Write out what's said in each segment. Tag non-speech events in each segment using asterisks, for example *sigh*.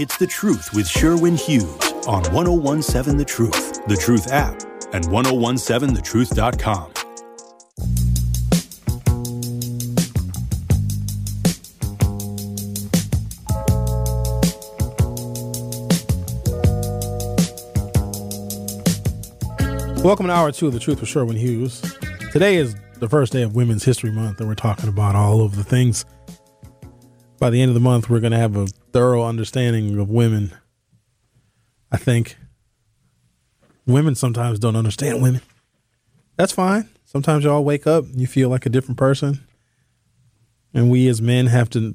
It's The Truth with Sherwin Hughes on 1017 The Truth, The Truth app, and 1017thetruth.com. Welcome to hour two of The Truth with Sherwin Hughes. Today is the first day of Women's History Month, and we're talking about all of the things. By the end of the month, we're going to have a thorough understanding of women. I think women sometimes don't understand women. That's fine. Sometimes y'all wake up and you feel like a different person. And we as men have to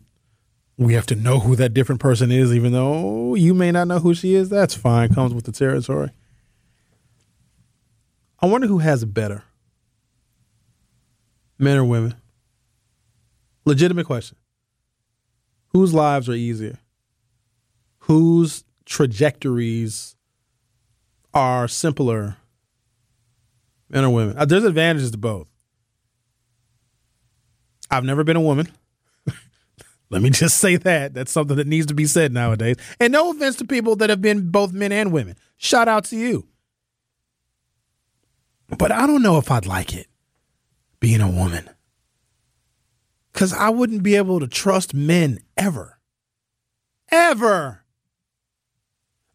we have to know who that different person is, even though you may not know who she is. That's fine. Comes with the territory. I wonder who has it better. Men or women? Legitimate question. Whose lives are easier? Whose trajectories are simpler? Men or women? Uh, There's advantages to both. I've never been a woman. *laughs* Let me just say that. That's something that needs to be said nowadays. And no offense to people that have been both men and women. Shout out to you. But I don't know if I'd like it being a woman. Because I wouldn't be able to trust men ever. Ever.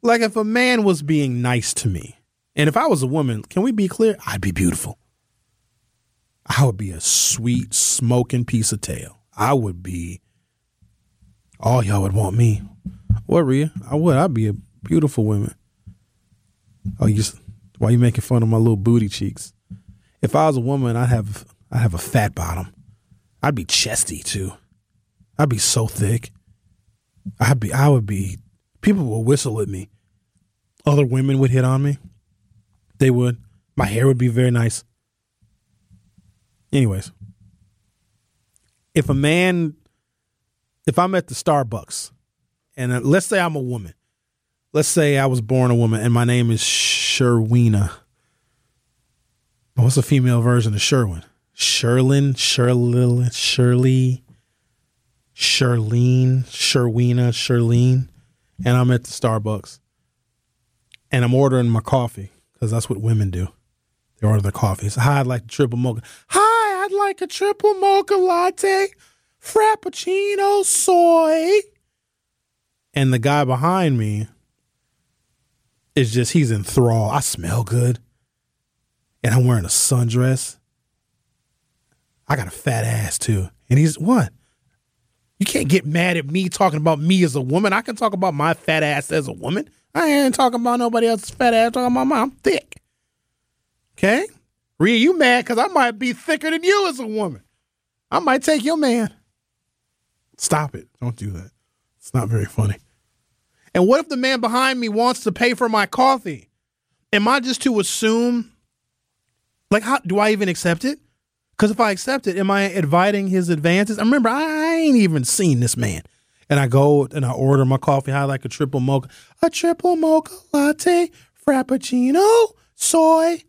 Like if a man was being nice to me, and if I was a woman, can we be clear? I'd be beautiful. I would be a sweet, smoking piece of tail. I would be, all y'all would want me. What, Rhea? I would. I'd be a beautiful woman. Oh, you why you making fun of my little booty cheeks? If I was a woman, I'd have I'd have a fat bottom. I'd be chesty too. I'd be so thick. I'd be I would be people would whistle at me. Other women would hit on me. They would. My hair would be very nice. Anyways, if a man if I'm at the Starbucks and uh, let's say I'm a woman. Let's say I was born a woman and my name is Sherwina. What's the female version of Sherwin? Sherlin, Sherlil, Shirley, Sherlene, Sherwina, Sherlene. And I'm at the Starbucks. And I'm ordering my coffee because that's what women do. They order their coffee. So, hi, I'd like a triple mocha. Hi, I'd like a triple mocha latte, frappuccino, soy. And the guy behind me is just, he's enthralled. I smell good. And I'm wearing a sundress. I got a fat ass too. And he's, what? You can't get mad at me talking about me as a woman. I can talk about my fat ass as a woman. I ain't talking about nobody else's fat ass. talking about mine. I'm thick. Okay? Rhea, you mad because I might be thicker than you as a woman. I might take your man. Stop it. Don't do that. It's not very funny. And what if the man behind me wants to pay for my coffee? Am I just to assume? Like, how do I even accept it? Because if I accept it, am I inviting his advances? I remember I ain't even seen this man. And I go and I order my coffee. I like a triple mocha, a triple mocha latte, frappuccino, soy,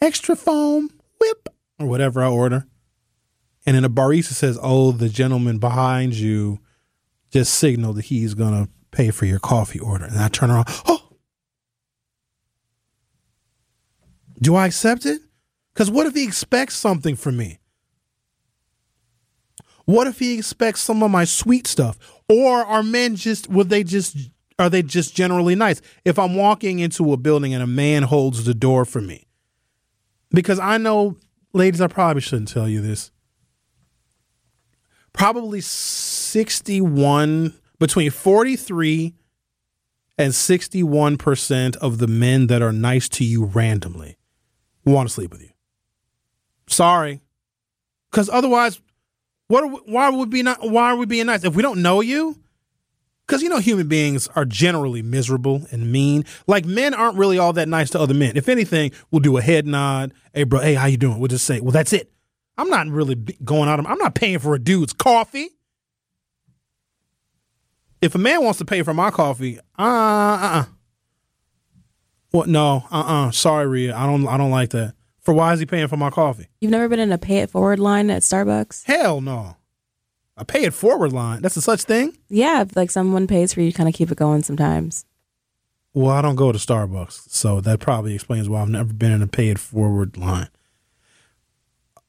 extra foam, whip, or whatever I order. And then the barista says, "Oh, the gentleman behind you just signaled that he's gonna pay for your coffee order." And I turn around, "Oh, do I accept it? Because what if he expects something from me? What if he expects some of my sweet stuff? Or are men just would they just are they just generally nice? If I'm walking into a building and a man holds the door for me. Because I know ladies, I probably shouldn't tell you this. Probably 61 between 43 and 61% of the men that are nice to you randomly want to sleep with you. Sorry. Cuz otherwise what are we, why would be not why are we being nice if we don't know you? Cuz you know human beings are generally miserable and mean. Like men aren't really all that nice to other men. If anything, we'll do a head nod. Hey bro, hey how you doing? We'll just say, "Well, that's it." I'm not really going out I'm not paying for a dude's coffee. If a man wants to pay for my coffee, uh uh uh. What no, uh uh sorry Rhea, I don't I don't like that. For why is he paying for my coffee? You've never been in a pay it forward line at Starbucks? Hell no. A pay it forward line. That's a such thing? Yeah, if, like someone pays for you, to kind of keep it going sometimes. Well, I don't go to Starbucks, so that probably explains why I've never been in a pay it forward line.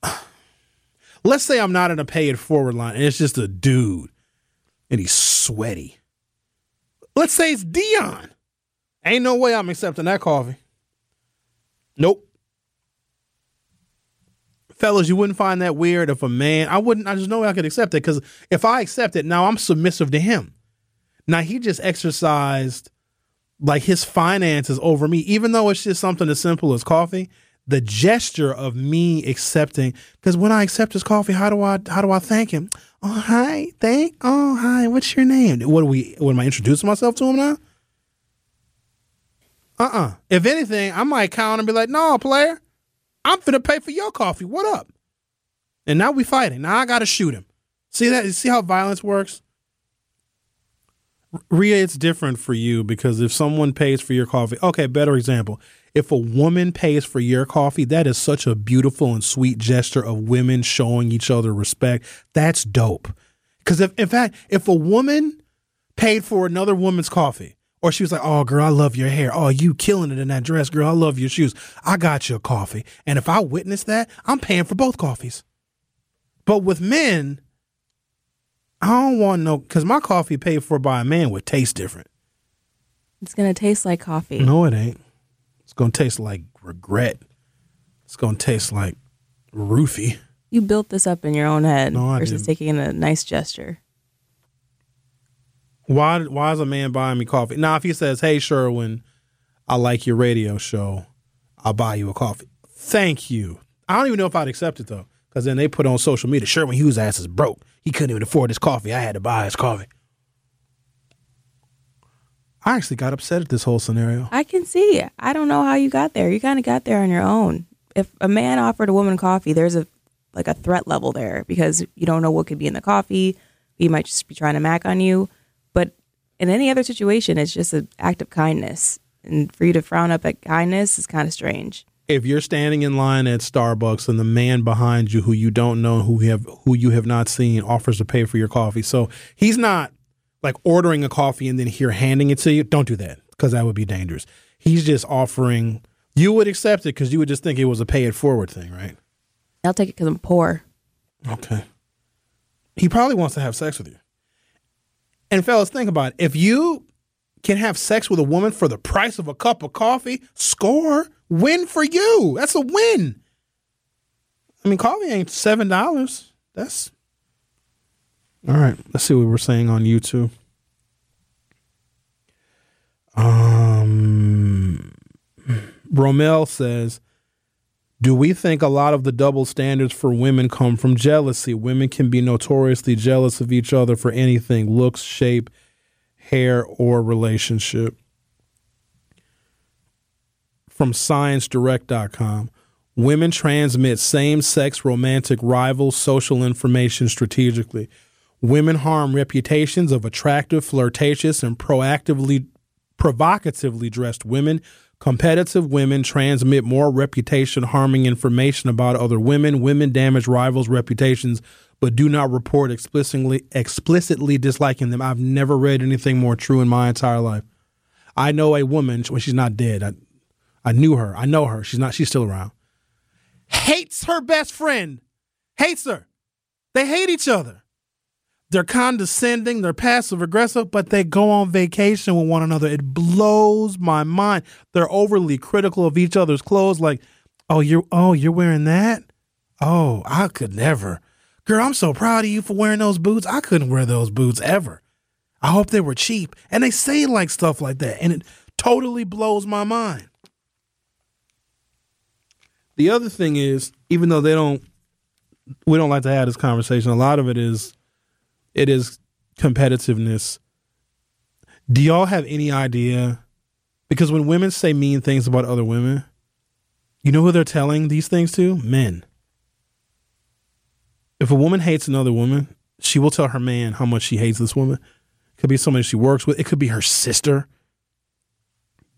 *sighs* Let's say I'm not in a pay it forward line and it's just a dude and he's sweaty. Let's say it's Dion. Ain't no way I'm accepting that coffee. Nope. Fellas, you wouldn't find that weird if a man, I wouldn't, I just know I could accept it because if I accept it, now I'm submissive to him. Now he just exercised like his finances over me, even though it's just something as simple as coffee. The gesture of me accepting, because when I accept his coffee, how do I how do I thank him? Oh hi, thank. Oh hi, what's your name? What do we? What am I introducing myself to him now? Uh uh If anything, I might count and be like, "No, player, I'm finna pay for your coffee. What up?" And now we fighting. Now I gotta shoot him. See that? See how violence works? Ria, it's different for you because if someone pays for your coffee, okay, better example. If a woman pays for your coffee, that is such a beautiful and sweet gesture of women showing each other respect. That's dope. Because if, in fact, if a woman paid for another woman's coffee, or she was like, "Oh, girl, I love your hair. Oh, you killing it in that dress, girl. I love your shoes. I got you a coffee." And if I witness that, I'm paying for both coffees. But with men, I don't want no because my coffee paid for by a man would taste different. It's gonna taste like coffee. No, it ain't. It's gonna taste like regret. It's gonna taste like roofie. You built this up in your own head No, versus didn't. taking a nice gesture. Why? Why is a man buying me coffee? Now, if he says, "Hey, Sherwin, I like your radio show. I'll buy you a coffee." Thank you. I don't even know if I'd accept it though, because then they put on social media, Sherwin Hughes' ass is broke. He couldn't even afford his coffee. I had to buy his coffee. I actually got upset at this whole scenario. I can see. I don't know how you got there. You kind of got there on your own. If a man offered a woman coffee, there's a like a threat level there because you don't know what could be in the coffee. He might just be trying to mac on you. In any other situation, it's just an act of kindness. And for you to frown up at kindness is kind of strange. if you're standing in line at Starbucks and the man behind you who you don't know who you have who you have not seen offers to pay for your coffee. So he's not like ordering a coffee and then here handing it to you. Don't do that because that would be dangerous. He's just offering you would accept it because you would just think it was a pay it forward thing, right? I'll take it because I'm poor. Okay. He probably wants to have sex with you. And fellas, think about it. If you can have sex with a woman for the price of a cup of coffee, score, win for you. That's a win. I mean, coffee ain't seven dollars. That's all right. Let's see what we're saying on YouTube. Um, Romel says, do we think a lot of the double standards for women come from jealousy? Women can be notoriously jealous of each other for anything looks, shape, hair, or relationship. From ScienceDirect.com Women transmit same sex romantic rival social information strategically. Women harm reputations of attractive, flirtatious, and proactively provocatively dressed women. Competitive women transmit more reputation harming information about other women. Women damage rivals' reputations but do not report explicitly explicitly disliking them. I've never read anything more true in my entire life. I know a woman when she's not dead. I, I knew her. I know her. She's not. She's still around. Hates her best friend. Hates her. They hate each other. They're condescending, they're passive aggressive, but they go on vacation with one another. It blows my mind. They're overly critical of each other's clothes like, "Oh, you're oh, you're wearing that? Oh, I could never. Girl, I'm so proud of you for wearing those boots. I couldn't wear those boots ever. I hope they were cheap." And they say like stuff like that, and it totally blows my mind. The other thing is, even though they don't we don't like to have this conversation, a lot of it is it is competitiveness. Do y'all have any idea? Because when women say mean things about other women, you know who they're telling these things to? Men. If a woman hates another woman, she will tell her man how much she hates this woman. It could be somebody she works with, it could be her sister.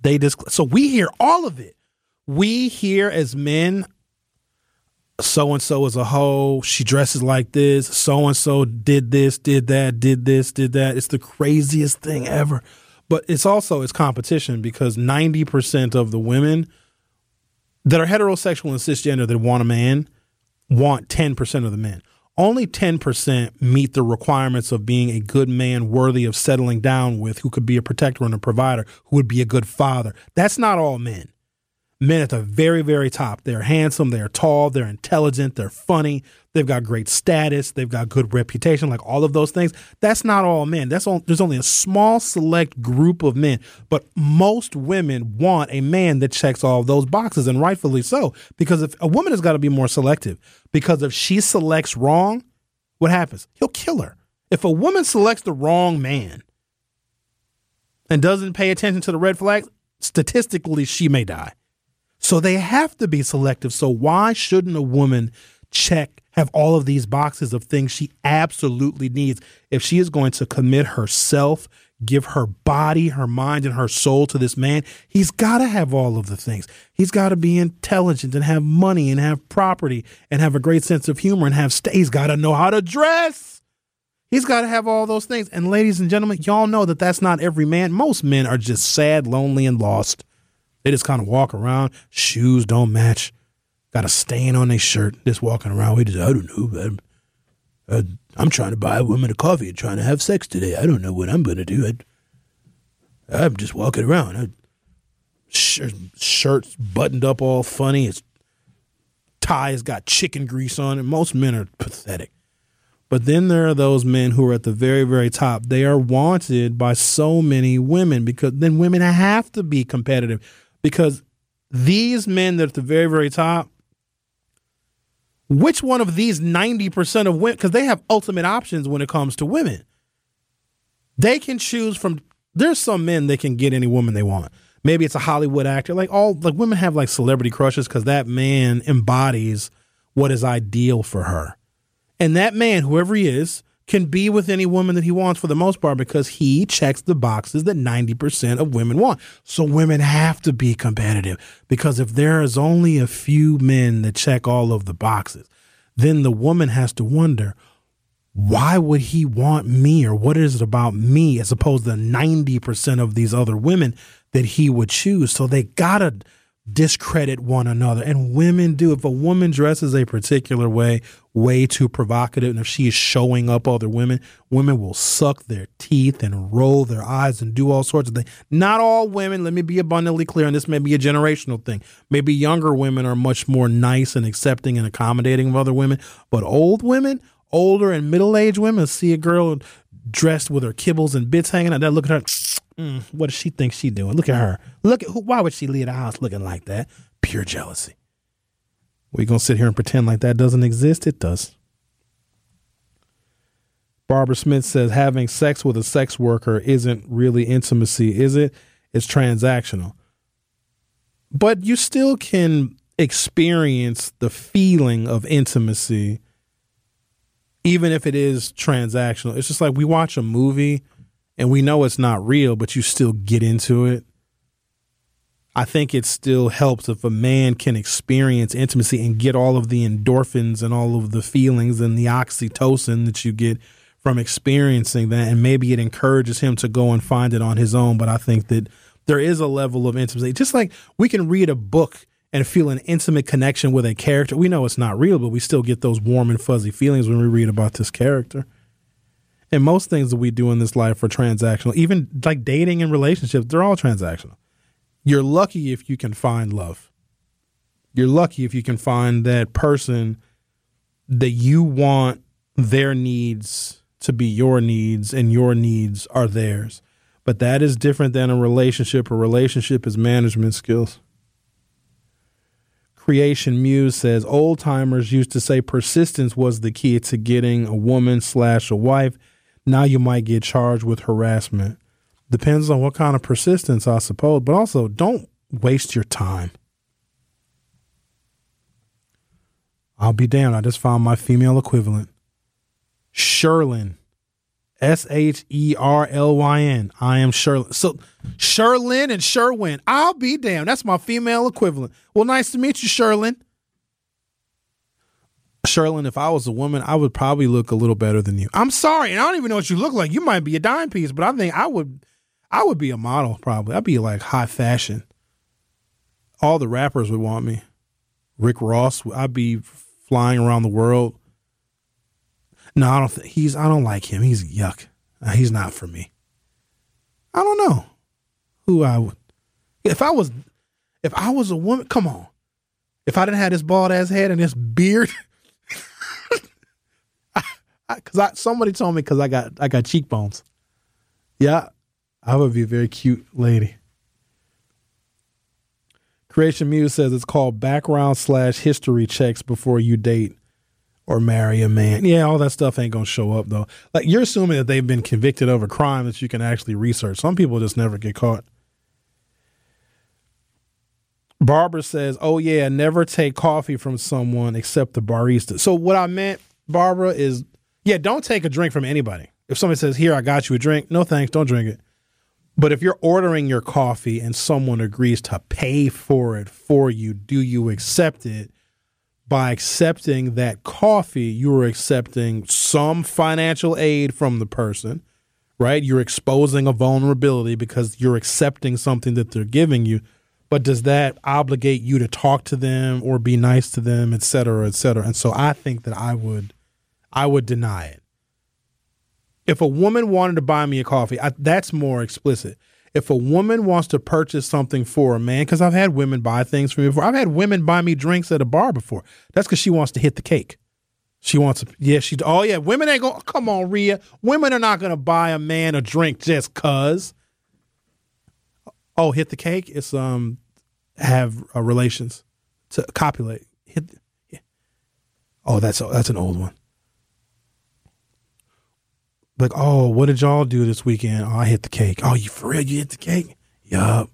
They just so we hear all of it. We hear as men so and so is a hoe. She dresses like this. So and so did this, did that, did this, did that. It's the craziest thing ever. But it's also it's competition because 90% of the women that are heterosexual and cisgender that want a man want 10% of the men. Only 10% meet the requirements of being a good man worthy of settling down with, who could be a protector and a provider, who would be a good father. That's not all men men at the very, very top. They're handsome, they're tall, they're intelligent, they're funny, they've got great status, they've got good reputation, like all of those things. That's not all men. That's all, there's only a small select group of men, but most women want a man that checks all those boxes, and rightfully so. Because if a woman has got to be more selective, because if she selects wrong, what happens? He'll kill her. If a woman selects the wrong man and doesn't pay attention to the red flags, statistically, she may die. So they have to be selective. So why shouldn't a woman check, have all of these boxes of things she absolutely needs if she is going to commit herself, give her body, her mind, and her soul to this man? He's got to have all of the things. He's got to be intelligent and have money and have property and have a great sense of humor and have, st- he's got to know how to dress. He's got to have all those things. And ladies and gentlemen, y'all know that that's not every man. Most men are just sad, lonely, and lost. They just kind of walk around, shoes don't match, got a stain on their shirt, just walking around. We just, I don't know. I'm, uh, I'm trying to buy a woman a coffee and trying to have sex today. I don't know what I'm going to do. I, am just walking around. I, shirt, shirt's buttoned up all funny. His tie's got chicken grease on it. Most men are pathetic. But then there are those men who are at the very, very top. They are wanted by so many women because then women have to be competitive because these men that are at the very, very top, which one of these 90% of women, because they have ultimate options when it comes to women, they can choose from, there's some men that can get any woman they want. Maybe it's a Hollywood actor. Like all, like women have like celebrity crushes because that man embodies what is ideal for her. And that man, whoever he is, can be with any woman that he wants for the most part because he checks the boxes that 90% of women want. So women have to be competitive because if there is only a few men that check all of the boxes, then the woman has to wonder, why would he want me or what is it about me as opposed to 90% of these other women that he would choose? So they gotta discredit one another. And women do. If a woman dresses a particular way, way too provocative, and if she is showing up other women, women will suck their teeth and roll their eyes and do all sorts of things. Not all women, let me be abundantly clear, and this may be a generational thing. Maybe younger women are much more nice and accepting and accommodating of other women, but old women, older and middle aged women see a girl dressed with her kibbles and bits hanging out, they look at her Mm, what does she think she doing? Look at her. Look at who. Why would she leave the house looking like that? Pure jealousy. We gonna sit here and pretend like that doesn't exist? It does. Barbara Smith says having sex with a sex worker isn't really intimacy, is it? It's transactional. But you still can experience the feeling of intimacy, even if it is transactional. It's just like we watch a movie and we know it's not real, but you still get into it. I think it still helps if a man can experience intimacy and get all of the endorphins and all of the feelings and the oxytocin that you get from experiencing that. And maybe it encourages him to go and find it on his own. But I think that there is a level of intimacy. Just like we can read a book and feel an intimate connection with a character. We know it's not real, but we still get those warm and fuzzy feelings when we read about this character. And most things that we do in this life are transactional. Even like dating and relationships, they're all transactional. You're lucky if you can find love. You're lucky if you can find that person that you want their needs to be your needs and your needs are theirs. But that is different than a relationship. A relationship is management skills. Creation Muse says old timers used to say persistence was the key to getting a woman slash a wife now you might get charged with harassment. Depends on what kind of persistence, I suppose, but also don't waste your time. I'll be damned. I just found my female equivalent. Sherlyn. S H E R L Y N. I am Sherlyn. So Sherlyn and Sherwin. I'll be damned. That's my female equivalent. Well, nice to meet you, Sherlyn. Sherlyn, if I was a woman, I would probably look a little better than you. I'm sorry, and I don't even know what you look like. You might be a dime piece, but I think I would I would be a model probably. I'd be like high fashion. All the rappers would want me. Rick Ross, I'd be flying around the world. No, I don't think he's I don't like him. He's yuck. Uh, he's not for me. I don't know who I would if I was if I was a woman, come on. If I didn't have this bald ass head and this beard *laughs* because I, somebody told me because I got I got cheekbones. Yeah, I would be a very cute lady. Creation Muse says it's called background slash history checks before you date or marry a man. Yeah, all that stuff ain't gonna show up though. Like you're assuming that they've been convicted of a crime that you can actually research. Some people just never get caught. Barbara says, "Oh yeah, never take coffee from someone except the barista." So what I meant, Barbara, is yeah, don't take a drink from anybody. If somebody says, "Here, I got you a drink," no thanks, don't drink it. But if you're ordering your coffee and someone agrees to pay for it for you, do you accept it? By accepting that coffee, you are accepting some financial aid from the person, right? You're exposing a vulnerability because you're accepting something that they're giving you. But does that obligate you to talk to them or be nice to them, et cetera, et cetera? And so I think that I would I would deny it. If a woman wanted to buy me a coffee, I, that's more explicit. If a woman wants to purchase something for a man, because I've had women buy things for me before. I've had women buy me drinks at a bar before. That's because she wants to hit the cake. She wants to, yeah, she, oh yeah, women ain't gonna, come on, Ria. Women are not to buy a man a drink just cuz. Oh, hit the cake? It's, um, have uh, relations to copulate. Hit, yeah. Oh, that's, that's an old one like, oh, what did y'all do this weekend? Oh, I hit the cake. Oh, you for real? You hit the cake? Yup.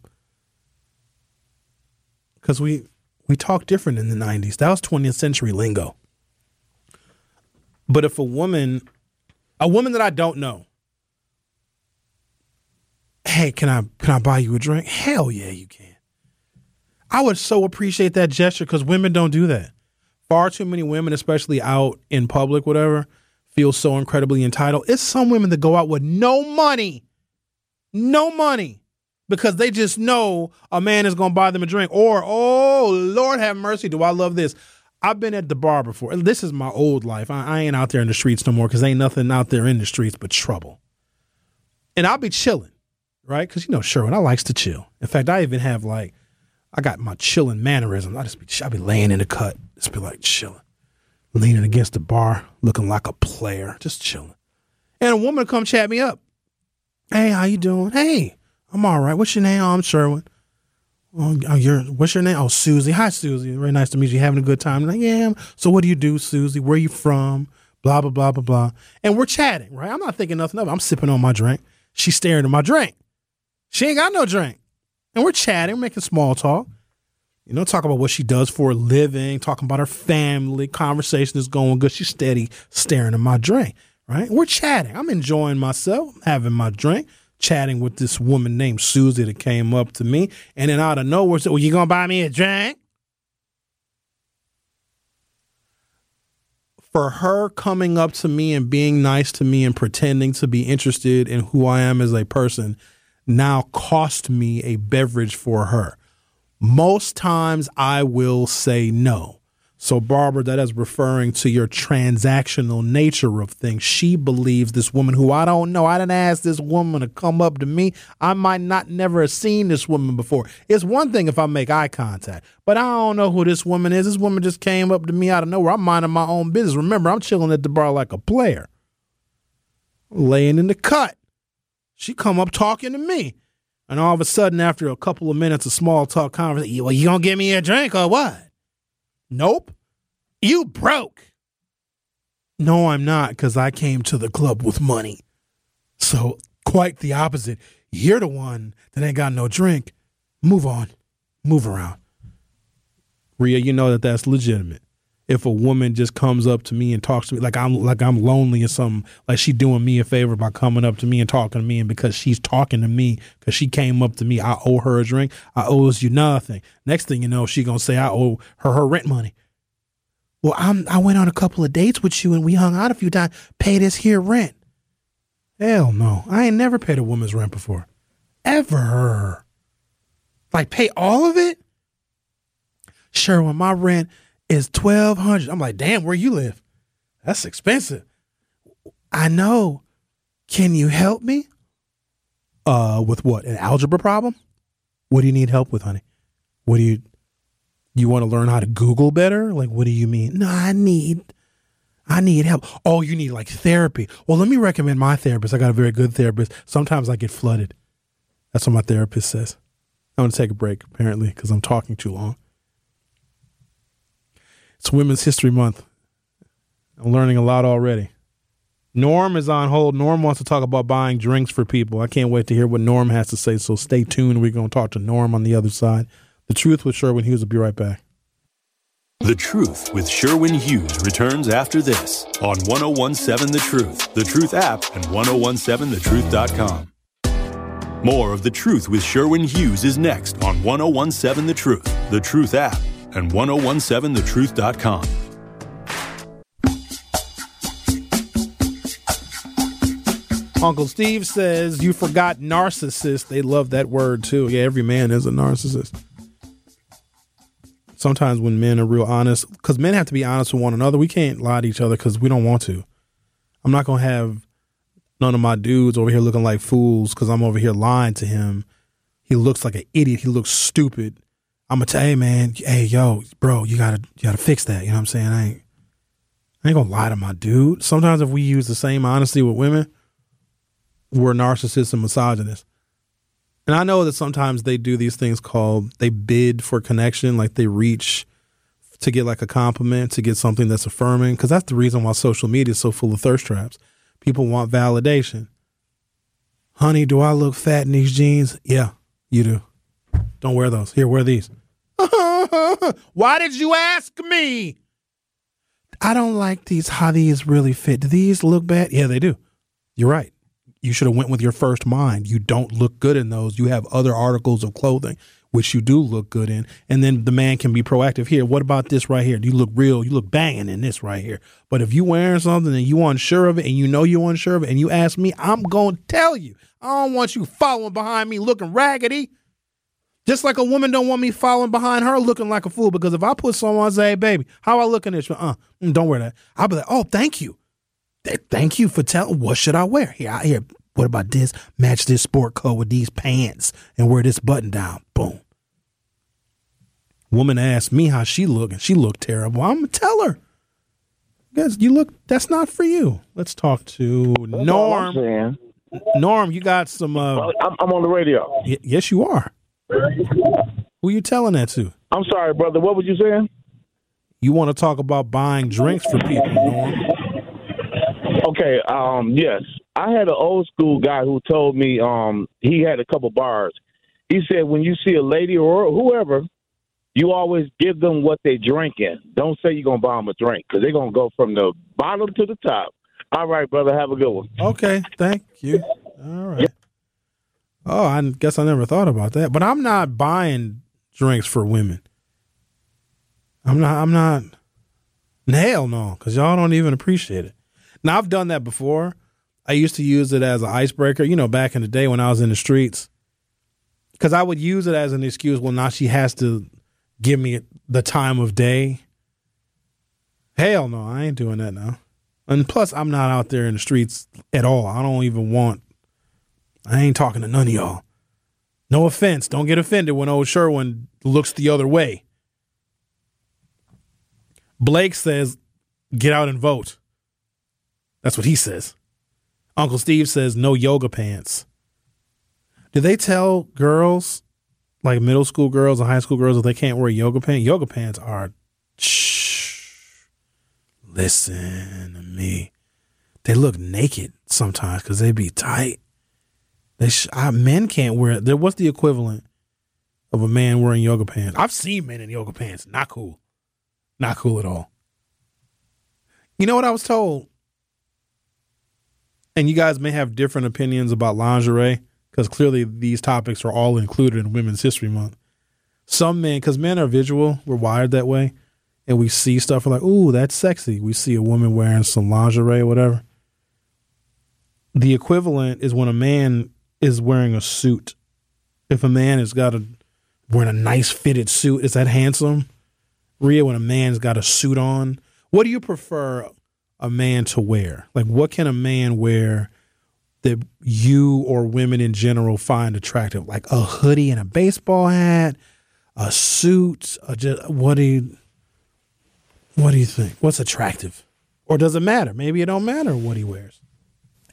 Because we we talk different in the '90s. That was 20th century lingo. But if a woman, a woman that I don't know, hey, can I can I buy you a drink? Hell yeah, you can. I would so appreciate that gesture because women don't do that. Far too many women, especially out in public, whatever feel so incredibly entitled. It's some women that go out with no money, no money, because they just know a man is going to buy them a drink. Or, oh, Lord have mercy, do I love this? I've been at the bar before. This is my old life. I, I ain't out there in the streets no more because ain't nothing out there in the streets but trouble. And I'll be chilling, right? Because, you know, Sherwin, I likes to chill. In fact, I even have like, I got my chilling mannerisms. I just be, I be laying in the cut, just be like chilling leaning against the bar, looking like a player, just chilling. And a woman come chat me up. Hey, how you doing? Hey, I'm all right. What's your name? Oh, I'm Sherwin. Oh, oh, what's your name? Oh, Susie. Hi, Susie. Very nice to meet you. Having a good time? I'm like, yeah. So what do you do, Susie? Where you from? Blah, blah, blah, blah, blah. And we're chatting, right? I'm not thinking nothing of it. I'm sipping on my drink. She's staring at my drink. She ain't got no drink. And we're chatting, we're making small talk. You know, talk about what she does for a living, talking about her family. Conversation is going good. She's steady staring at my drink, right? We're chatting. I'm enjoying myself, having my drink, chatting with this woman named Susie that came up to me. And then out of nowhere said, Well, you to buy me a drink? For her coming up to me and being nice to me and pretending to be interested in who I am as a person now cost me a beverage for her most times I will say no. So, Barbara, that is referring to your transactional nature of things. She believes this woman who I don't know. I didn't ask this woman to come up to me. I might not never have seen this woman before. It's one thing if I make eye contact, but I don't know who this woman is. This woman just came up to me out of nowhere. I'm minding my own business. Remember, I'm chilling at the bar like a player, laying in the cut. She come up talking to me. And all of a sudden, after a couple of minutes of small talk conversation, well, you gonna give me a drink or what? Nope. You broke. No, I'm not, because I came to the club with money. So, quite the opposite. You're the one that ain't got no drink. Move on. Move around. Ria, you know that that's legitimate if a woman just comes up to me and talks to me like I'm like I'm lonely or something, like she doing me a favor by coming up to me and talking to me, and because she's talking to me because she came up to me, I owe her a drink. I owes you nothing. Next thing you know, she gonna say I owe her her rent money. Well, I'm I went on a couple of dates with you and we hung out a few times. Pay this here rent. Hell no. I ain't never paid a woman's rent before. Ever. Like pay all of it? Sure, when my rent is twelve hundred. I'm like, damn, where you live? That's expensive. I know. Can you help me? Uh, with what? An algebra problem? What do you need help with, honey? What do you you want to learn how to Google better? Like, what do you mean? No, I need I need help. Oh, you need like therapy. Well, let me recommend my therapist. I got a very good therapist. Sometimes I get flooded. That's what my therapist says. I'm going to take a break, apparently, because I'm talking too long. It's Women's History Month. I'm learning a lot already. Norm is on hold. Norm wants to talk about buying drinks for people. I can't wait to hear what Norm has to say, so stay tuned. We're going to talk to Norm on the other side. The Truth with Sherwin Hughes will be right back. The Truth with Sherwin Hughes returns after this on 1017 The Truth, The Truth app, and 1017thetruth.com. More of The Truth with Sherwin Hughes is next on 1017 The Truth, The Truth app, and 1017thetruth.com. Uncle Steve says you forgot narcissist. They love that word too. Yeah, every man is a narcissist. Sometimes when men are real honest, because men have to be honest with one another, we can't lie to each other because we don't want to. I'm not gonna have none of my dudes over here looking like fools because I'm over here lying to him. He looks like an idiot. He looks stupid. I'm gonna tell, hey man, hey yo, bro, you gotta you gotta fix that. You know what I'm saying? I ain't I ain't gonna lie to my dude. Sometimes if we use the same honesty with women, we're narcissists and misogynists. And I know that sometimes they do these things called they bid for connection, like they reach to get like a compliment, to get something that's affirming, because that's the reason why social media is so full of thirst traps. People want validation. Honey, do I look fat in these jeans? Yeah, you do. Don't wear those. Here, wear these. *laughs* Why did you ask me? I don't like these. How these really fit? Do these look bad? Yeah, they do. You're right you should have went with your first mind. You don't look good in those. You have other articles of clothing which you do look good in, and then the man can be proactive. Here, what about this right here? Do you look real. You look banging in this right here. But if you wearing something and you unsure of it, and you know you unsure of it, and you ask me, I'm gonna tell you. I don't want you following behind me looking raggedy. Just like a woman don't want me following behind her looking like a fool. Because if I put someone say, hey, baby, how I look in this? Uh, don't wear that. I'll be like, oh, thank you. Thank you for telling. What should I wear? Here, I, here. What about this? Match this sport coat with these pants and wear this button down. Boom. Woman asked me how she looked, and she looked terrible. I'm gonna tell her. Guys, you look. That's not for you. Let's talk to Norm. Norm, you got some. Uh, I'm, I'm on the radio. Y- yes, you are. Who you telling that to? I'm sorry, brother. What was you saying? You want to talk about buying drinks for people, Norm? Okay. Um. Yes, I had an old school guy who told me. Um. He had a couple bars. He said, when you see a lady or whoever, you always give them what they drinking. Don't say you're gonna buy them a drink because they're gonna go from the bottom to the top. All right, brother. Have a good one. Okay. Thank you. All right. Oh, I guess I never thought about that. But I'm not buying drinks for women. I'm not. I'm not. Hell no, because y'all don't even appreciate it. Now I've done that before. I used to use it as an icebreaker. You know, back in the day when I was in the streets, because I would use it as an excuse. Well, now she has to give me the time of day. Hell no, I ain't doing that now. And plus, I'm not out there in the streets at all. I don't even want. I ain't talking to none of y'all. No offense. Don't get offended when old Sherwin looks the other way. Blake says, get out and vote. That's what he says. Uncle Steve says, no yoga pants. Do they tell girls, like middle school girls and high school girls, that they can't wear yoga pants? Yoga pants are, shh, listen to me. They look naked sometimes because they be tight. They sh- I, men can't wear. There, what's the equivalent of a man wearing yoga pants? I've seen men in yoga pants. Not cool. Not cool at all. You know what I was told? And you guys may have different opinions about lingerie because clearly these topics are all included in Women's History Month. Some men, because men are visual, we're wired that way. and we see stuff, we're like, ooh, that's sexy. We see a woman wearing some lingerie or whatever. The equivalent is when a man is wearing a suit. If a man has got a wearing a nice fitted suit, is that handsome? Rhea, when a man's got a suit on, what do you prefer a man to wear? Like, what can a man wear that you or women in general find attractive? Like a hoodie and a baseball hat, a suit. A just, what do you What do you think? What's attractive? Or does it matter? Maybe it don't matter what he wears.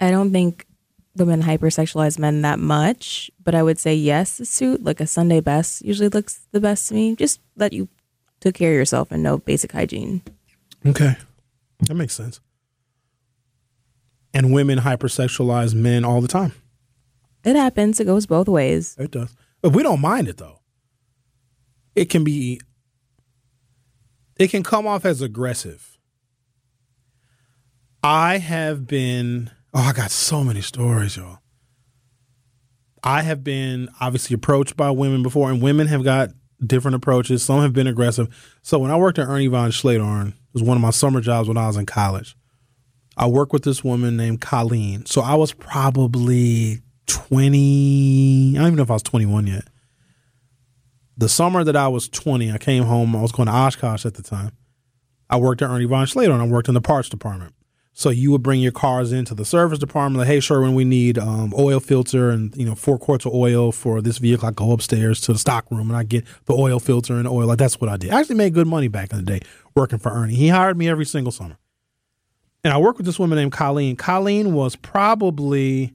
I don't think women hypersexualize men that much, but I would say yes, a suit like a Sunday best usually looks the best to me. Just that you took care of yourself and know basic hygiene. Okay, that makes sense. And women hypersexualize men all the time. It happens. It goes both ways. It does. But we don't mind it though. It can be it can come off as aggressive. I have been oh, I got so many stories, y'all. I have been obviously approached by women before, and women have got different approaches. Some have been aggressive. So when I worked at Ernie Von Schledorn, it was one of my summer jobs when I was in college. I worked with this woman named Colleen. So I was probably 20, I don't even know if I was 21 yet. The summer that I was 20, I came home. I was going to Oshkosh at the time. I worked at Ernie Von Schledorn. I worked in the parts department. So you would bring your cars into the service department, like, hey, Sherwin, we need um, oil filter and you know four quarts of oil for this vehicle. I go upstairs to the stock room and I get the oil filter and oil. Like that's what I did. I actually made good money back in the day working for Ernie. He hired me every single summer, and I worked with this woman named Colleen. Colleen was probably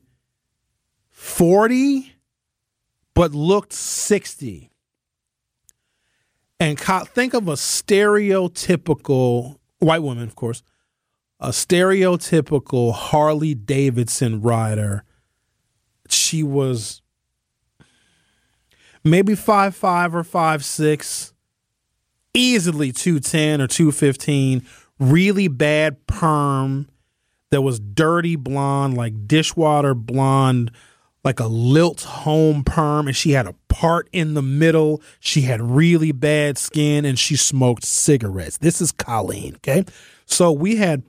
forty, but looked sixty. And think of a stereotypical white woman, of course a stereotypical Harley Davidson rider. She was maybe five five or five six, easily 210 or 215, really bad perm that was dirty blonde, like dishwater blonde, like a lilt home perm, and she had a part in the middle. She had really bad skin and she smoked cigarettes. This is Colleen, okay? So we had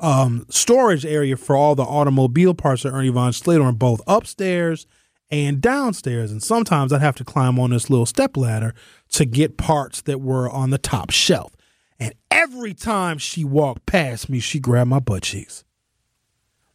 um, storage area for all the automobile parts of Ernie Von on both upstairs and downstairs. And sometimes I'd have to climb on this little step ladder to get parts that were on the top shelf. And every time she walked past me, she grabbed my butt cheeks.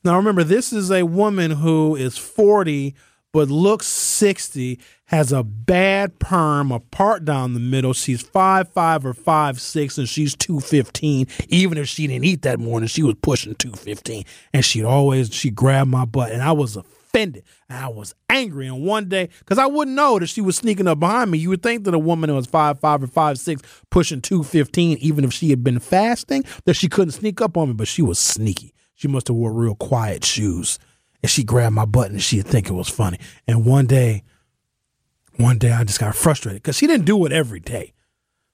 Now remember, this is a woman who is 40 but looks 60, has a bad perm, a part down the middle. She's five five or five six, and she's 215. Even if she didn't eat that morning, she was pushing 215. And she'd always, she grabbed my butt, and I was offended. And I was angry. And one day, because I wouldn't know that she was sneaking up behind me, you would think that a woman who was five five or five six, pushing 215, even if she had been fasting, that she couldn't sneak up on me, but she was sneaky. She must have wore real quiet shoes and she grabbed my butt and she'd think it was funny. And one day, one day I just got frustrated because she didn't do it every day.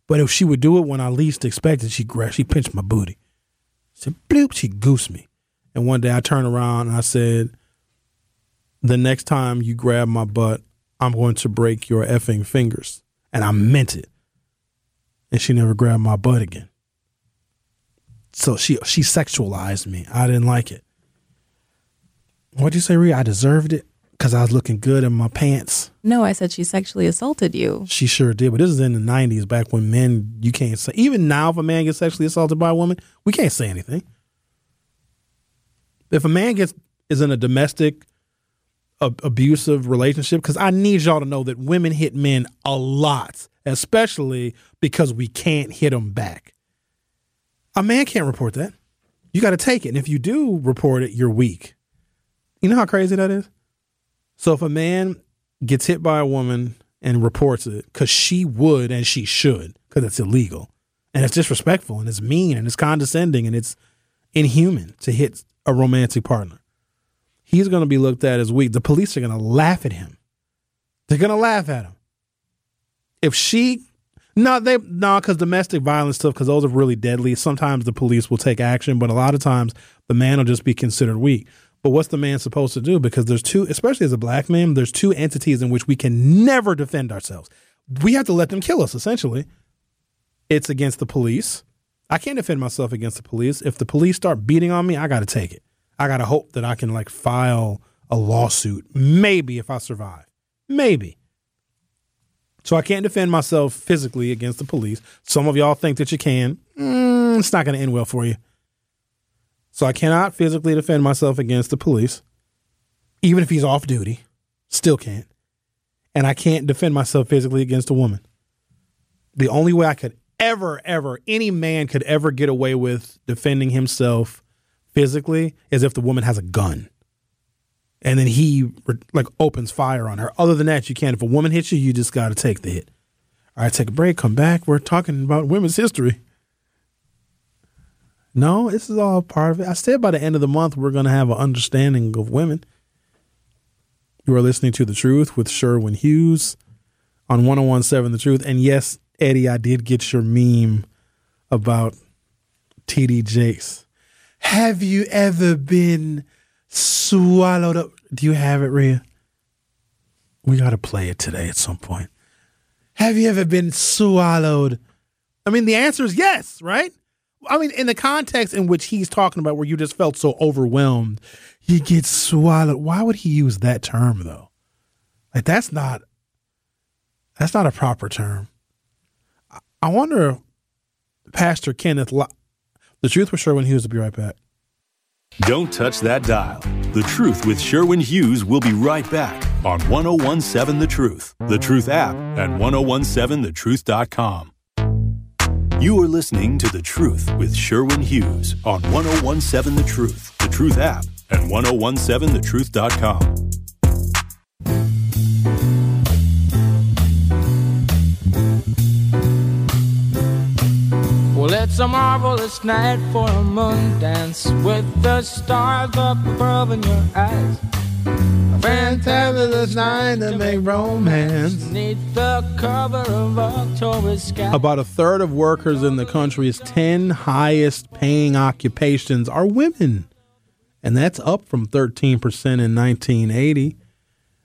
But if she would do it when I least expected, she grabbed, she pinched my booty. She said, bloop, she goosed me. And one day I turned around and I said, the next time you grab my butt, I'm going to break your effing fingers. And I meant it. And she never grabbed my butt again. So she she sexualized me. I didn't like it. What'd you say, Rhea? I deserved it because I was looking good in my pants. No, I said she sexually assaulted you. She sure did, but this is in the '90s, back when men you can't say. Even now, if a man gets sexually assaulted by a woman, we can't say anything. If a man gets is in a domestic abusive relationship, because I need y'all to know that women hit men a lot, especially because we can't hit them back. A man can't report that. You got to take it, and if you do report it, you're weak. You know how crazy that is? So if a man gets hit by a woman and reports it, because she would and she should, because it's illegal and it's disrespectful and it's mean and it's condescending and it's inhuman to hit a romantic partner, he's going to be looked at as weak. The police are going to laugh at him. They're going to laugh at him. If she no, they no, because domestic violence stuff, because those are really deadly. Sometimes the police will take action, but a lot of times the man will just be considered weak. But what's the man supposed to do? Because there's two, especially as a black man, there's two entities in which we can never defend ourselves. We have to let them kill us, essentially. it's against the police. I can't defend myself against the police. If the police start beating on me, I got to take it. I got to hope that I can like file a lawsuit, maybe if I survive. Maybe. So I can't defend myself physically against the police. Some of y'all think that you can. Mm, it's not going to end well for you. So I cannot physically defend myself against the police, even if he's off duty. Still can't. And I can't defend myself physically against a woman. The only way I could ever, ever, any man could ever get away with defending himself physically is if the woman has a gun. And then he like opens fire on her. Other than that, you can't. If a woman hits you, you just got to take the hit. All right, take a break, come back. We're talking about women's history. No, this is all part of it. I said by the end of the month, we're going to have an understanding of women. You are listening to The Truth with Sherwin Hughes on 1017 The Truth. And yes, Eddie, I did get your meme about TD Jakes. Have you ever been swallowed up? Do you have it, Rhea? We got to play it today at some point. Have you ever been swallowed? I mean, the answer is yes, right? I mean, in the context in which he's talking about where you just felt so overwhelmed, you get swallowed. Why would he use that term though? Like that's not that's not a proper term. I wonder, Pastor Kenneth, the truth with Sherwin Hughes will be right back. Don't touch that dial. The Truth with Sherwin Hughes will be right back on 1017 The Truth, The Truth app, and 1017thetruth.com. You are listening to The Truth with Sherwin Hughes on 1017 The Truth, The Truth app, and 1017thetruth.com. Well, it's a marvelous night for a moon dance with the stars up above in your eyes. A fantabulous night to make romance. Neath the cover of October sky. About a third of workers in the country's 10 highest paying occupations are women. And that's up from 13% in 1980.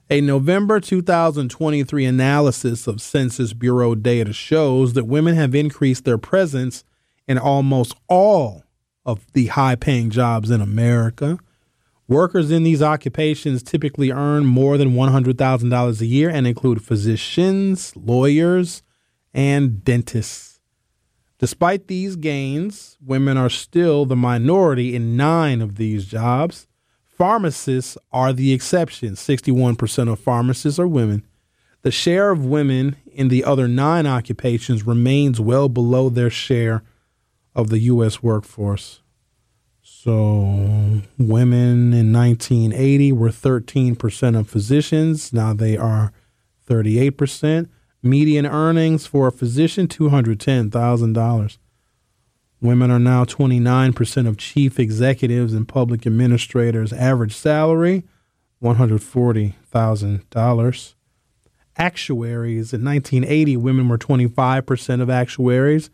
A November 2023 analysis of Census Bureau data shows that women have increased their presence in almost all of the high paying jobs in America. Workers in these occupations typically earn more than $100,000 a year and include physicians, lawyers, and dentists. Despite these gains, women are still the minority in nine of these jobs. Pharmacists are the exception. 61% of pharmacists are women. The share of women in the other nine occupations remains well below their share of the U.S. workforce. So, women in 1980 were 13% of physicians. Now they are 38%. Median earnings for a physician $210,000. Women are now 29% of chief executives and public administrators. Average salary $140,000. Actuaries in 1980, women were 25% of actuaries.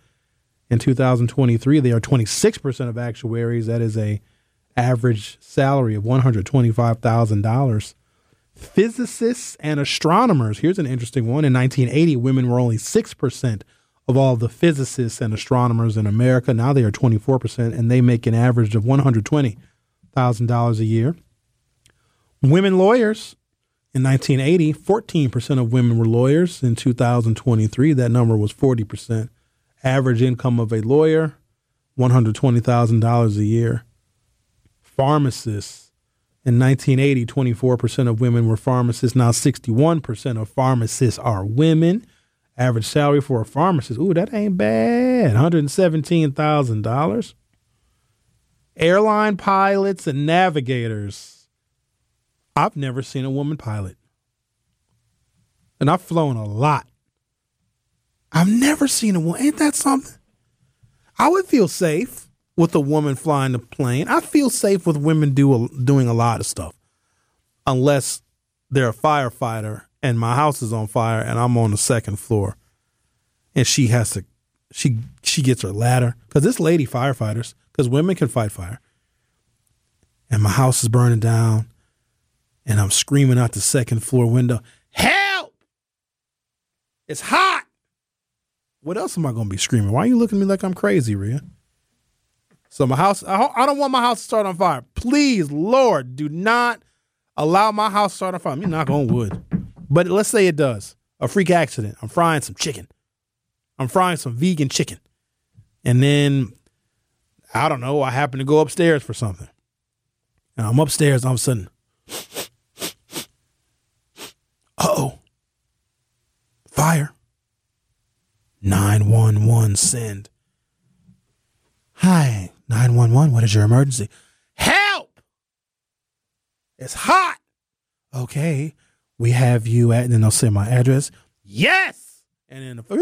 In 2023, they are 26% of actuaries. That is a average salary of $125,000. Physicists and astronomers. Here's an interesting one. In 1980, women were only 6% of all the physicists and astronomers in America. Now they are 24%, and they make an average of $120,000 a year. Women lawyers. In 1980, 14% of women were lawyers. In 2023, that number was 40%. Average income of a lawyer, $120,000 a year. Pharmacists. In 1980, 24% of women were pharmacists. Now 61% of pharmacists are women. Average salary for a pharmacist, ooh, that ain't bad. $117,000. Airline pilots and navigators. I've never seen a woman pilot. And I've flown a lot. I've never seen a woman. Ain't that something? I would feel safe with a woman flying the plane. I feel safe with women do doing a lot of stuff, unless they're a firefighter and my house is on fire and I'm on the second floor, and she has to, she she gets her ladder because this lady firefighters because women can fight fire, and my house is burning down, and I'm screaming out the second floor window, help! It's hot. What else am I going to be screaming? Why are you looking at me like I'm crazy, Rhea? So my house, I, I don't want my house to start on fire. Please, Lord, do not allow my house to start on fire. Me knock on wood. But let's say it does. A freak accident. I'm frying some chicken. I'm frying some vegan chicken. And then, I don't know, I happen to go upstairs for something. And I'm upstairs, all of a sudden, uh-oh. Fire. 911 send. Hi, 911, what is your emergency? Help! It's hot. Okay, we have you at, and then they'll say my address. Yes! And then the,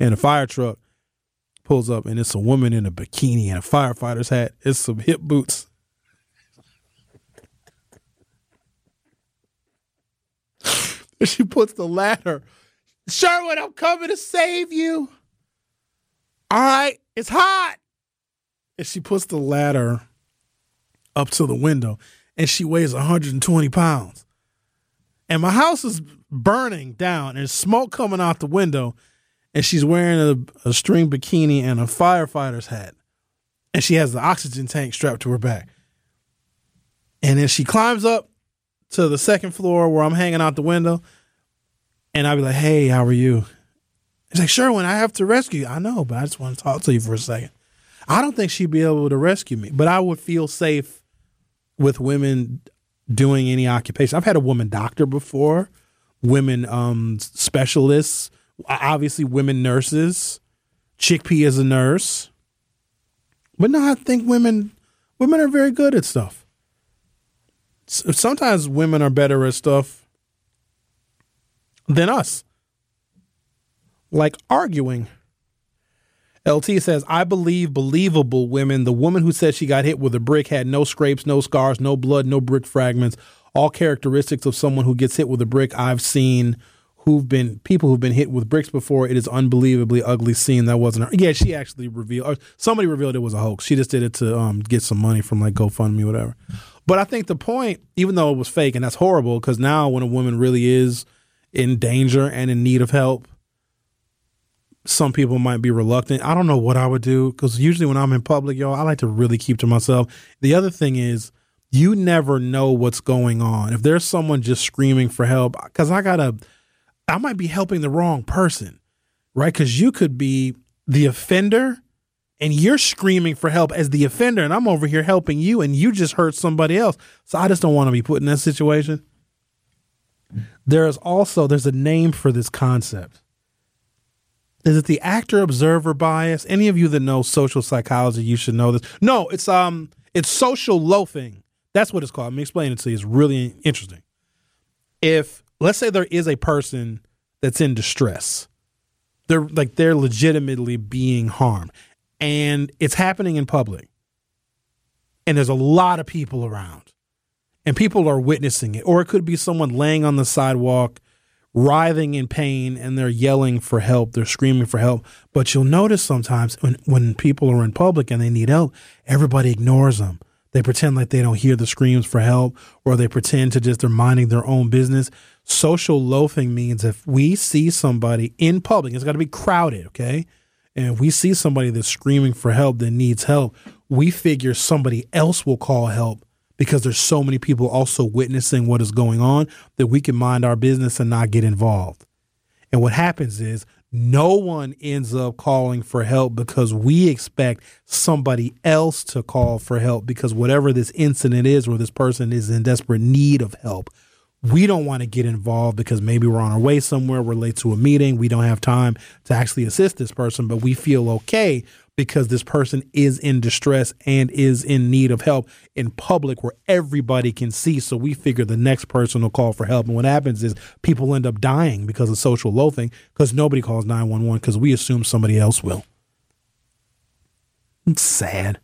and the fire truck pulls up, and it's a woman in a bikini and a firefighter's hat. It's some hip boots. *laughs* she puts the ladder. Sherwood, I'm coming to save you. All right, it's hot. And she puts the ladder up to the window and she weighs 120 pounds. And my house is burning down and smoke coming out the window. And she's wearing a, a string bikini and a firefighter's hat. And she has the oxygen tank strapped to her back. And then she climbs up to the second floor where I'm hanging out the window. And I'd be like, hey, how are you? He's like, Sherwin, I have to rescue you. I know, but I just want to talk to you for a second. I don't think she'd be able to rescue me, but I would feel safe with women doing any occupation. I've had a woman doctor before, women um, specialists, obviously women nurses. Chickpea is a nurse. But no, I think women women are very good at stuff. Sometimes women are better at stuff than us. Like arguing. LT says, I believe believable women. The woman who said she got hit with a brick had no scrapes, no scars, no blood, no brick fragments. All characteristics of someone who gets hit with a brick I've seen who've been people who've been hit with bricks before. It is unbelievably ugly scene. That wasn't her. Yeah, she actually revealed somebody revealed it was a hoax. She just did it to um, get some money from like GoFundMe, whatever. But I think the point, even though it was fake and that's horrible, because now when a woman really is in danger and in need of help, some people might be reluctant. I don't know what I would do because usually when I'm in public, y'all, I like to really keep to myself. The other thing is, you never know what's going on. If there's someone just screaming for help, because I gotta, I might be helping the wrong person, right? Because you could be the offender and you're screaming for help as the offender, and I'm over here helping you, and you just hurt somebody else. So I just don't want to be put in that situation. There's also there's a name for this concept. Is it the actor observer bias? Any of you that know social psychology, you should know this. No, it's um it's social loafing. That's what it's called. Let me explain it to you. It's really interesting. If let's say there is a person that's in distress, they're like they're legitimately being harmed, and it's happening in public, and there's a lot of people around, and people are witnessing it, or it could be someone laying on the sidewalk writhing in pain and they're yelling for help, they're screaming for help. But you'll notice sometimes when, when people are in public and they need help, everybody ignores them. They pretend like they don't hear the screams for help or they pretend to just they're minding their own business. Social loafing means if we see somebody in public, it's got to be crowded, okay? And if we see somebody that's screaming for help that needs help, we figure somebody else will call help because there's so many people also witnessing what is going on that we can mind our business and not get involved. And what happens is no one ends up calling for help because we expect somebody else to call for help because whatever this incident is where this person is in desperate need of help, we don't want to get involved because maybe we're on our way somewhere, we're late to a meeting, we don't have time to actually assist this person, but we feel okay because this person is in distress and is in need of help in public where everybody can see. So we figure the next person will call for help. And what happens is people end up dying because of social loafing because nobody calls 911 because we assume somebody else will. It's sad.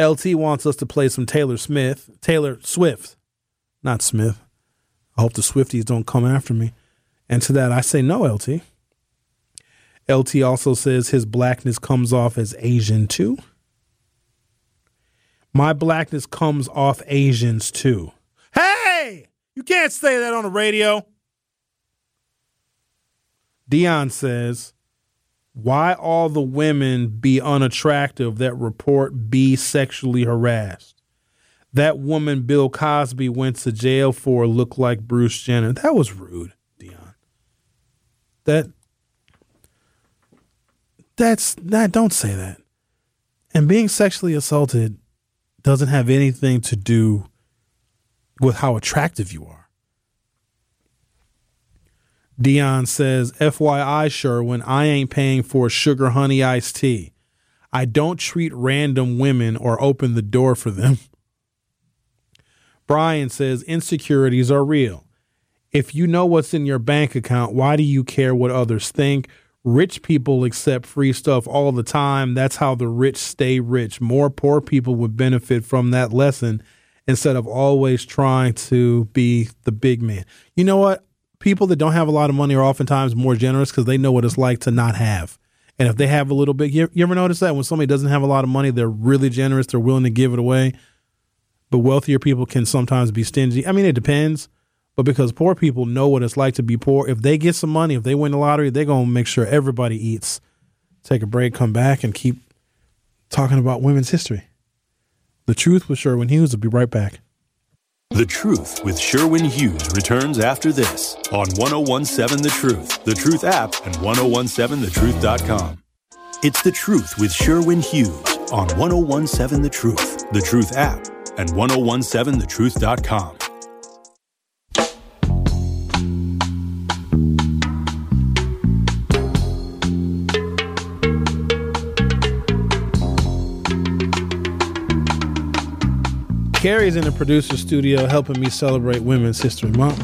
LT wants us to play some Taylor Smith, Taylor Swift, not Smith. I hope the Swifties don't come after me. And to that, I say no, LT. LT also says his blackness comes off as Asian too. My blackness comes off Asians too. Hey, you can't say that on the radio. Dion says, Why all the women be unattractive that report be sexually harassed? That woman Bill Cosby went to jail for looked like Bruce Jenner. That was rude, Dion. That that's that don't say that. And being sexually assaulted doesn't have anything to do with how attractive you are. Dion says, FYI, Sherwin, I ain't paying for sugar honey iced tea. I don't treat random women or open the door for them. *laughs* Brian says, insecurities are real. If you know what's in your bank account, why do you care what others think? Rich people accept free stuff all the time. That's how the rich stay rich. More poor people would benefit from that lesson instead of always trying to be the big man. You know what? People that don't have a lot of money are oftentimes more generous because they know what it's like to not have. And if they have a little bit, you, you ever notice that when somebody doesn't have a lot of money, they're really generous, they're willing to give it away. But wealthier people can sometimes be stingy. I mean, it depends. But because poor people know what it's like to be poor, if they get some money, if they win the lottery, they're going to make sure everybody eats. Take a break, come back, and keep talking about women's history. The Truth with Sherwin Hughes will be right back. The Truth with Sherwin Hughes returns after this on 1017 The Truth, The Truth app, and 1017thetruth.com. It's The Truth with Sherwin Hughes on 1017 The Truth, The Truth app, and 1017thetruth.com. Carrie's in the producer studio helping me celebrate Women's History Month.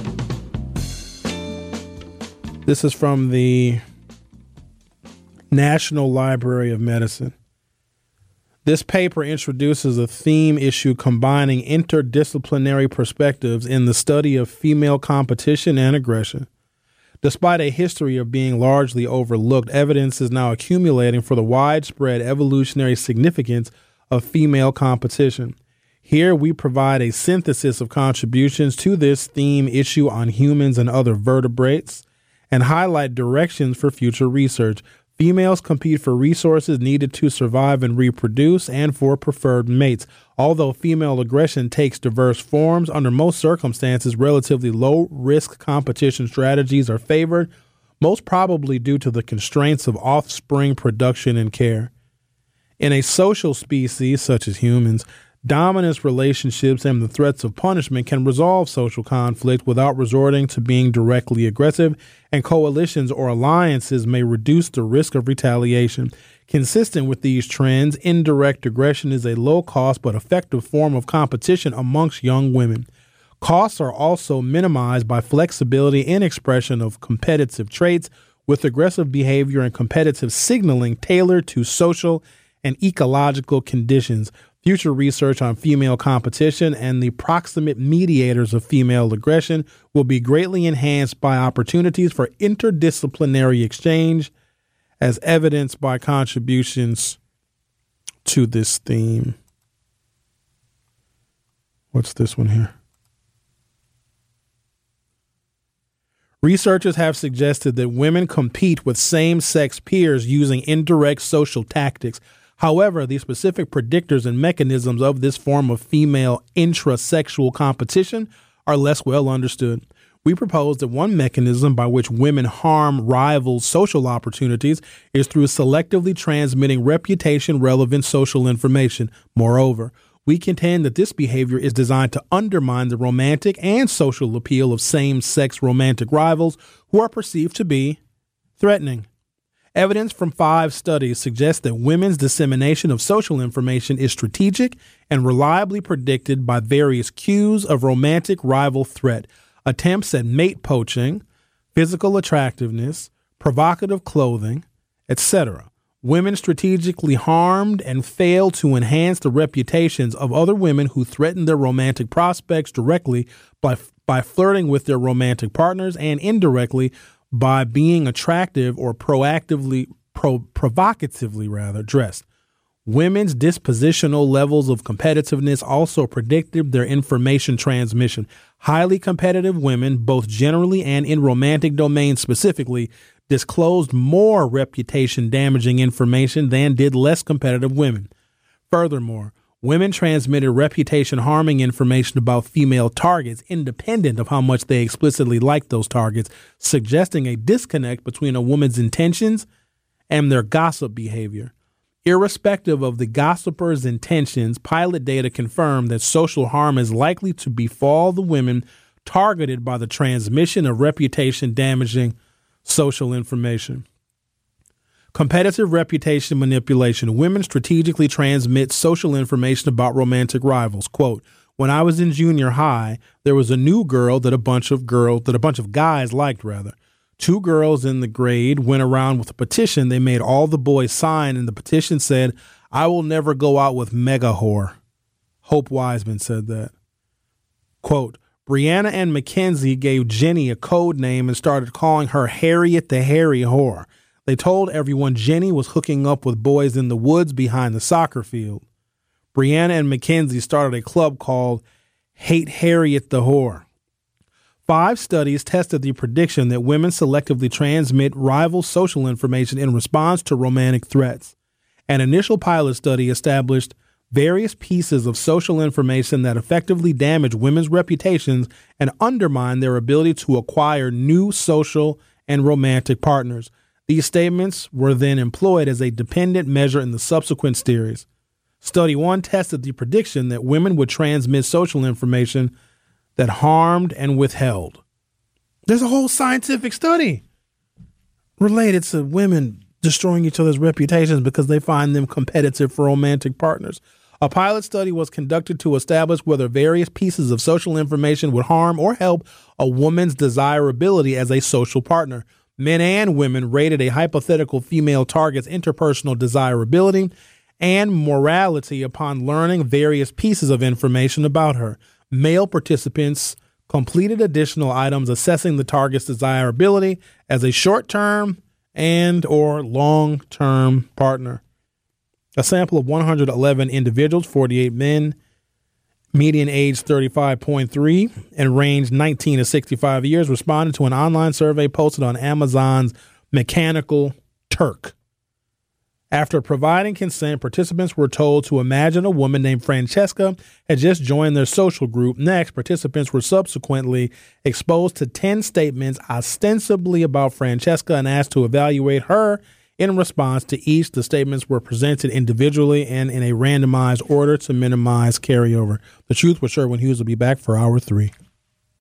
This is from the National Library of Medicine. This paper introduces a theme issue combining interdisciplinary perspectives in the study of female competition and aggression. Despite a history of being largely overlooked, evidence is now accumulating for the widespread evolutionary significance of female competition. Here we provide a synthesis of contributions to this theme issue on humans and other vertebrates and highlight directions for future research. Females compete for resources needed to survive and reproduce and for preferred mates. Although female aggression takes diverse forms, under most circumstances, relatively low risk competition strategies are favored, most probably due to the constraints of offspring production and care. In a social species such as humans, Dominance relationships and the threats of punishment can resolve social conflict without resorting to being directly aggressive, and coalitions or alliances may reduce the risk of retaliation. Consistent with these trends, indirect aggression is a low cost but effective form of competition amongst young women. Costs are also minimized by flexibility in expression of competitive traits, with aggressive behavior and competitive signaling tailored to social and ecological conditions. Future research on female competition and the proximate mediators of female aggression will be greatly enhanced by opportunities for interdisciplinary exchange, as evidenced by contributions to this theme. What's this one here? Researchers have suggested that women compete with same sex peers using indirect social tactics. However, the specific predictors and mechanisms of this form of female intrasexual competition are less well understood. We propose that one mechanism by which women harm rivals' social opportunities is through selectively transmitting reputation relevant social information. Moreover, we contend that this behavior is designed to undermine the romantic and social appeal of same sex romantic rivals who are perceived to be threatening. Evidence from five studies suggests that women's dissemination of social information is strategic and reliably predicted by various cues of romantic rival threat, attempts at mate poaching, physical attractiveness, provocative clothing, etc. Women strategically harmed and failed to enhance the reputations of other women who threaten their romantic prospects directly by, by flirting with their romantic partners and indirectly by being attractive or proactively, pro- provocatively rather, dressed. Women's dispositional levels of competitiveness also predicted their information transmission. Highly competitive women, both generally and in romantic domains specifically, disclosed more reputation damaging information than did less competitive women. Furthermore, women transmitted reputation harming information about female targets independent of how much they explicitly liked those targets, suggesting a disconnect between a woman's intentions and their gossip behavior. Irrespective of the gossiper's intentions, pilot data confirm that social harm is likely to befall the women targeted by the transmission of reputation damaging social information. Competitive reputation manipulation. Women strategically transmit social information about romantic rivals. Quote, when I was in junior high, there was a new girl that a bunch of girls that a bunch of guys liked rather. Two girls in the grade went around with a petition they made all the boys sign and the petition said, I will never go out with mega whore. Hope Wiseman said that. Quote, Brianna and Mackenzie gave Jenny a code name and started calling her Harriet the Hairy Whore. They told everyone Jenny was hooking up with boys in the woods behind the soccer field. Brianna and Mackenzie started a club called Hate Harriet the Whore. Five studies tested the prediction that women selectively transmit rival social information in response to romantic threats. An initial pilot study established various pieces of social information that effectively damage women's reputations and undermine their ability to acquire new social and romantic partners. These statements were then employed as a dependent measure in the subsequent series. Study 1 tested the prediction that women would transmit social information that harmed and withheld. There's a whole scientific study related to women destroying each other's reputations because they find them competitive for romantic partners. A pilot study was conducted to establish whether various pieces of social information would harm or help a woman's desirability as a social partner. Men and women rated a hypothetical female target's interpersonal desirability and morality upon learning various pieces of information about her. Male participants completed additional items assessing the target's desirability as a short-term and or long-term partner. A sample of 111 individuals, 48 men, median age 35.3, and range 19 to 65 years, responded to an online survey posted on Amazon's Mechanical Turk. After providing consent, participants were told to imagine a woman named Francesca had just joined their social group. Next, participants were subsequently exposed to 10 statements ostensibly about Francesca and asked to evaluate her in response to each, the statements were presented individually and in a randomized order to minimize carryover. The Truth with Sherwin Hughes will be back for hour three.